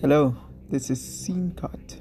Hello, this is Scene Cut.